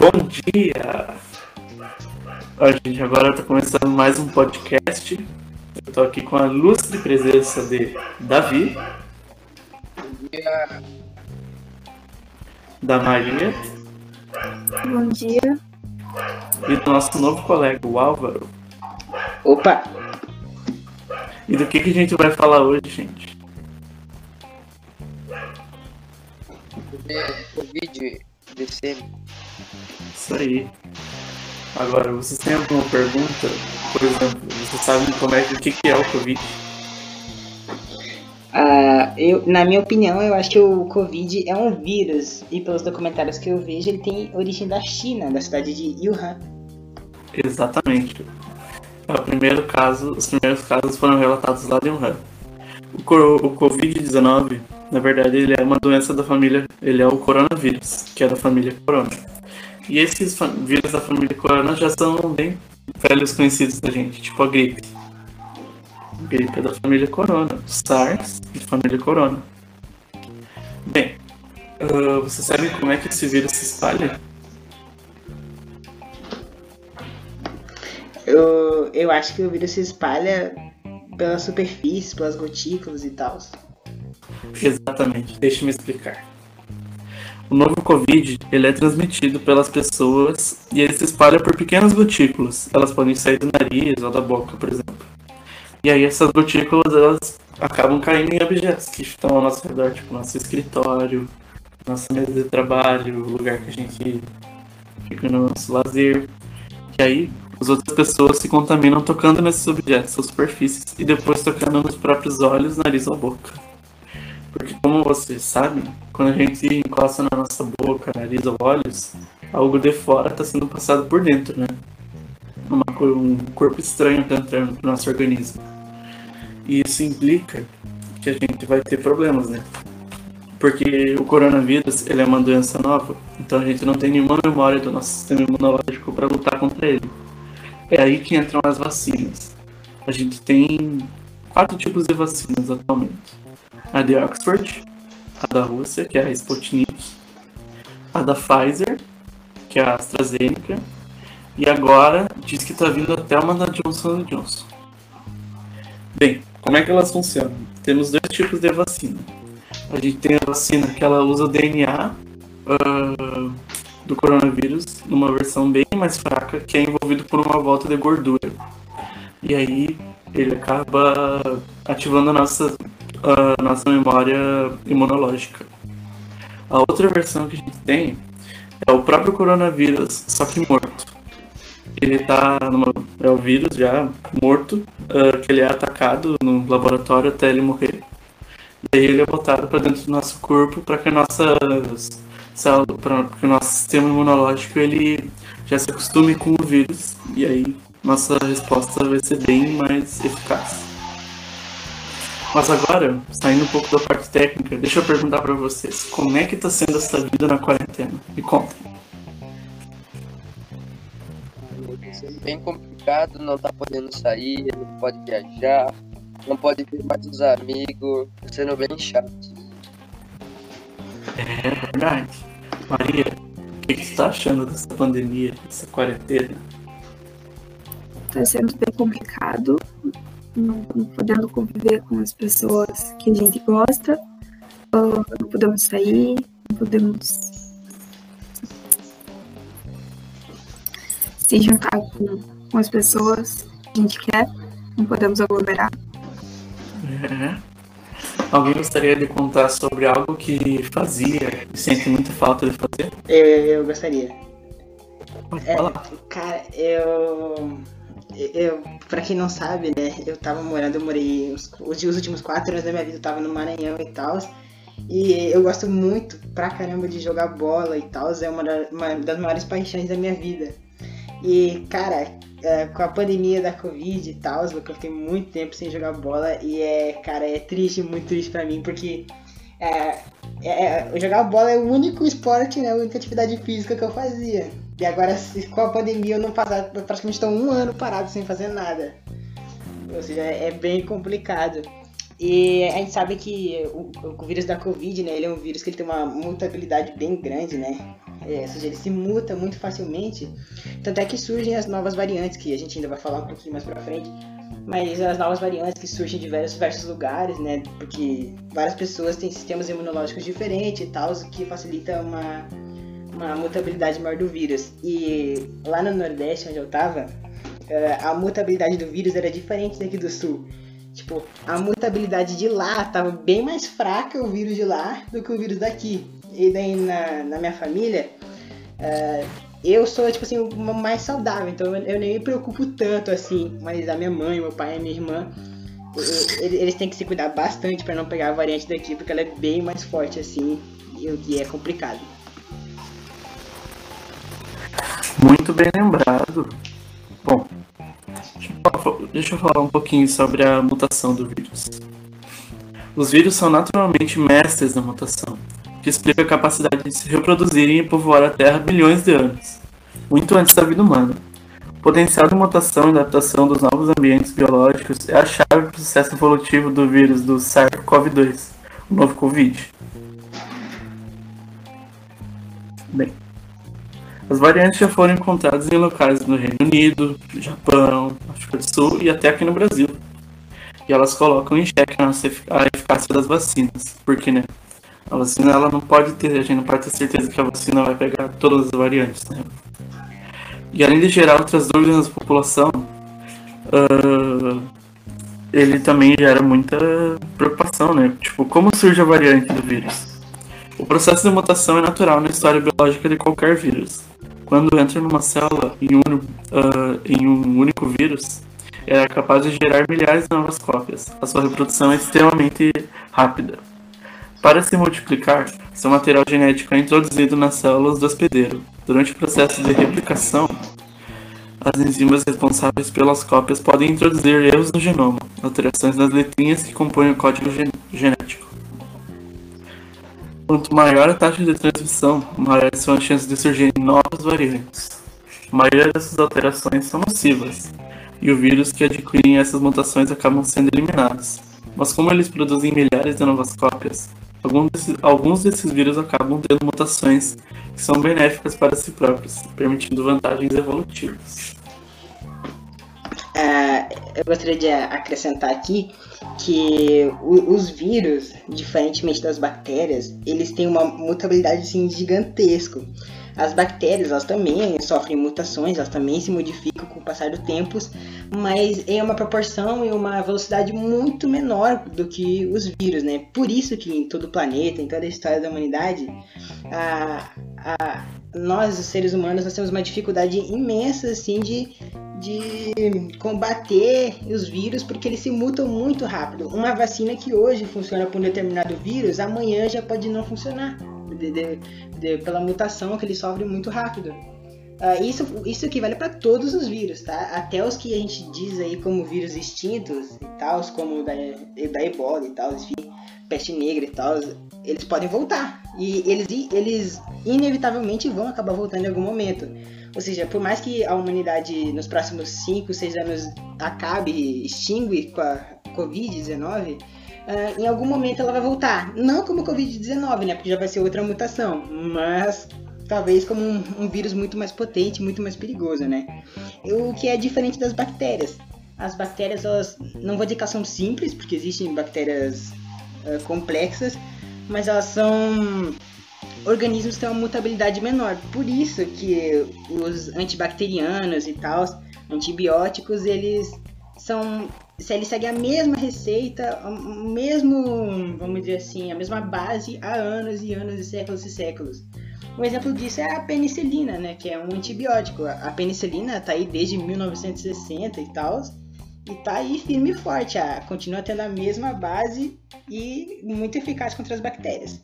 Bom dia! A gente agora está começando mais um podcast. Eu estou aqui com a ilustre presença de Davi. Bom dia. Da Maria. Bom dia. E do nosso novo colega, o Álvaro. Opa! E do que, que a gente vai falar hoje, gente? Covid, DCM. Isso aí. Agora, vocês têm alguma pergunta? Por exemplo, vocês sabem como é que, o que, que é o Covid? Ah, eu, na minha opinião, eu acho que o Covid é um vírus. E pelos documentários que eu vejo, ele tem origem da China, da cidade de Wuhan. Exatamente. É o primeiro caso, os primeiros casos foram relatados lá de Wuhan. O, o Covid-19, na verdade, ele é uma doença da família, ele é o coronavírus, que é da família corona. E esses vírus da família corona já são bem velhos conhecidos da gente, tipo a gripe. A gripe é da família corona, o SARS é da família corona. Bem, ah, você sabe como é que esse vírus se espalha? Eu, eu acho que o vírus se espalha pelas superfícies, pelas gotículas e tal. Exatamente, deixe-me explicar. O novo Covid, ele é transmitido pelas pessoas e ele se espalha por pequenas gotículas. Elas podem sair do nariz ou da boca, por exemplo. E aí essas gotículas, elas acabam caindo em objetos que estão ao nosso redor, tipo nosso escritório, nossa mesa de trabalho, o lugar que a gente fica no nosso lazer. E aí as outras pessoas se contaminam tocando nesses objetos, suas superfícies, e depois tocando nos próprios olhos, nariz ou boca. Porque como vocês sabem, quando a gente encosta na nossa boca, nariz ou olhos, algo de fora está sendo passado por dentro, né? Uma, um corpo estranho está entrando no nosso organismo. E isso implica que a gente vai ter problemas, né? Porque o coronavírus, ele é uma doença nova, então a gente não tem nenhuma memória do nosso sistema imunológico para lutar contra ele. É aí que entram as vacinas. A gente tem quatro tipos de vacinas atualmente a de Oxford, a da Rússia, que é a Sputnik, a da Pfizer, que é a AstraZeneca, e agora diz que está vindo até uma da Johnson Johnson. Bem, como é que elas funcionam? Temos dois tipos de vacina. A gente tem a vacina que ela usa o DNA ah, do coronavírus numa versão bem mais fraca, que é envolvido por uma volta de gordura. E aí ele acaba ativando a nossa a nossa memória imunológica. A outra versão que a gente tem é o próprio coronavírus, só que morto. Ele tá numa, é o vírus já morto, ah, que ele é atacado no laboratório até ele morrer. E aí ele é botado para dentro do nosso corpo para que nossas para que o nosso sistema imunológico ele já se acostume com o vírus e aí nossa resposta vai ser bem mais eficaz. Mas agora, saindo um pouco da parte técnica, deixa eu perguntar pra vocês, como é que tá sendo essa vida na quarentena? Me contem. Bem complicado, não tá podendo sair, não pode viajar, não pode ver mais os amigos, tá sendo bem chato. É verdade. Maria, o que, que você tá achando dessa pandemia, dessa quarentena? Tá sendo bem complicado. Não, não podendo conviver com as pessoas que a gente gosta. ah, não podemos sair. Não podemos se juntar com, com as pessoas que a gente quer. Não podemos aglomerar. É. Alguém gostaria de contar sobre algo que fazia e sente muita falta de fazer? Eu, eu gostaria. Pode É, falar. cara, eu. Eu, pra quem não sabe, né, eu tava morando, eu morei os, os os últimos quatro anos da minha vida, eu tava no Maranhão e tal. E eu gosto muito pra caramba de jogar bola e tal, é uma, uma das maiores paixões da minha vida. E, cara, é, com a pandemia da Covid e tal, eu fiquei muito tempo sem jogar bola e é, cara, é triste, muito triste pra mim, porque é, é, jogar bola é o único esporte, né, a única atividade física que eu fazia. E agora, com a pandemia, eu não passar, eu praticamente estou um ano parado sem fazer nada. Ou seja, é é bem complicado. E a gente sabe que o, o vírus da Covid, né, ele é um vírus que tem uma mutabilidade bem grande, né? É, ou seja, ele se muta muito facilmente. Tanto é que surgem as novas variantes, que a gente ainda vai falar um pouquinho mais pra frente. Mas as novas variantes que surgem de diversos lugares, né? Porque várias pessoas têm sistemas imunológicos diferentes e tal, o que facilita uma, uma mutabilidade maior do vírus. E lá no Nordeste, onde eu tava, eh, a mutabilidade do vírus era diferente daqui do Sul. Tipo, a mutabilidade de lá tava bem mais fraca o vírus de lá do que o vírus daqui. E daí na, na minha família, uh, eu sou, tipo assim, o mais saudável, então eu, eu nem me preocupo tanto assim. Mas a minha mãe, meu pai e minha irmã, eles têm que se cuidar bastante para não pegar a variante daqui, porque ela é bem mais forte assim, e o que é complicado. Muito bem lembrado. Bom, deixa eu falar um pouquinho sobre a mutação do vírus. Os vírus são naturalmente mestres da mutação, que explica a capacidade de se reproduzirem e povoar a Terra bilhões de anos, muito antes da vida humana. O potencial de mutação e adaptação dos novos ambientes biológicos é a chave para o processo evolutivo do vírus do SARS-CoV-2, o novo Covid. Bem, as variantes já foram encontradas em locais no Reino Unido, Japão, África do Sul e até aqui no Brasil. E elas colocam em xeque a, eficácia das vacinas, porque né, a vacina ela não pode ter, a gente não pode ter certeza que a vacina vai pegar todas as variantes. Né? E além de gerar outras dúvidas na população, uh, ele também gera muita preocupação, né? Tipo, como surge a variante do vírus? O processo de mutação é natural na história biológica de qualquer vírus. Quando entra numa célula em um, uh, em um único vírus, é capaz de gerar milhares de novas cópias. A sua reprodução é extremamente rápida. Para se multiplicar, seu material genético é introduzido nas células do hospedeiro. Durante o processo de replicação, as enzimas responsáveis pelas cópias podem introduzir erros no genoma, alterações nas letrinhas que compõem o código gen genético. Quanto maior a taxa de transmissão, maiores são as chances de surgirem novas variantes. A maioria dessas alterações são nocivas, e o vírus que adquirem essas mutações acabam sendo eliminados. Mas como eles produzem milhares de novas cópias, Alguns desses, alguns desses vírus acabam tendo mutações que são benéficas para si próprios, permitindo vantagens evolutivas. Uh, eu gostaria de acrescentar aqui que os vírus, diferentemente das bactérias, eles têm uma mutabilidade assim, gigantesca. As bactérias, elas também sofrem mutações, elas também se modificam com o passar do tempo, mas em uma proporção e uma velocidade muito menor do que os vírus, né? Por isso que em todo o planeta, em toda a história da humanidade, a, a, nós, os seres humanos, nós temos uma dificuldade imensa, assim, de, de combater os vírus, porque eles se mutam muito rápido. Uma vacina que hoje funciona para um determinado vírus, amanhã já pode não funcionar de, de, de, pela mutação que ele sofre muito rápido. Uh, isso, isso equivale para todos os vírus, tá? Até os que a gente diz aí como vírus extintos e tal, como da, da ebola e tal, enfim, peste negra e tal, eles podem voltar. E eles, eles inevitavelmente vão acabar voltando em algum momento. Ou seja, por mais que a humanidade nos próximos 5, 6 anos acabe, extingue com a Covid-19, uh, em algum momento ela vai voltar. Não como Covid-19, né? Porque já vai ser outra mutação, mas talvez como um, um, vírus muito mais potente, muito mais perigoso, né? O que é diferente das bactérias. As bactérias, elas, não vou dizer que elas são simples, porque existem bactérias uh, complexas, mas elas são organismos têm uma mutabilidade menor. Por isso que os antibacterianos e tal, antibióticos, eles são se ele segue a mesma receita, o mesmo, vamos dizer assim, a mesma base há anos e anos e séculos e séculos. Um exemplo disso é a penicilina, né, que é um antibiótico. A penicilina está aí desde 1960 e tal, e está aí firme e forte, a, continua tendo a mesma base e muito eficaz contra as bactérias.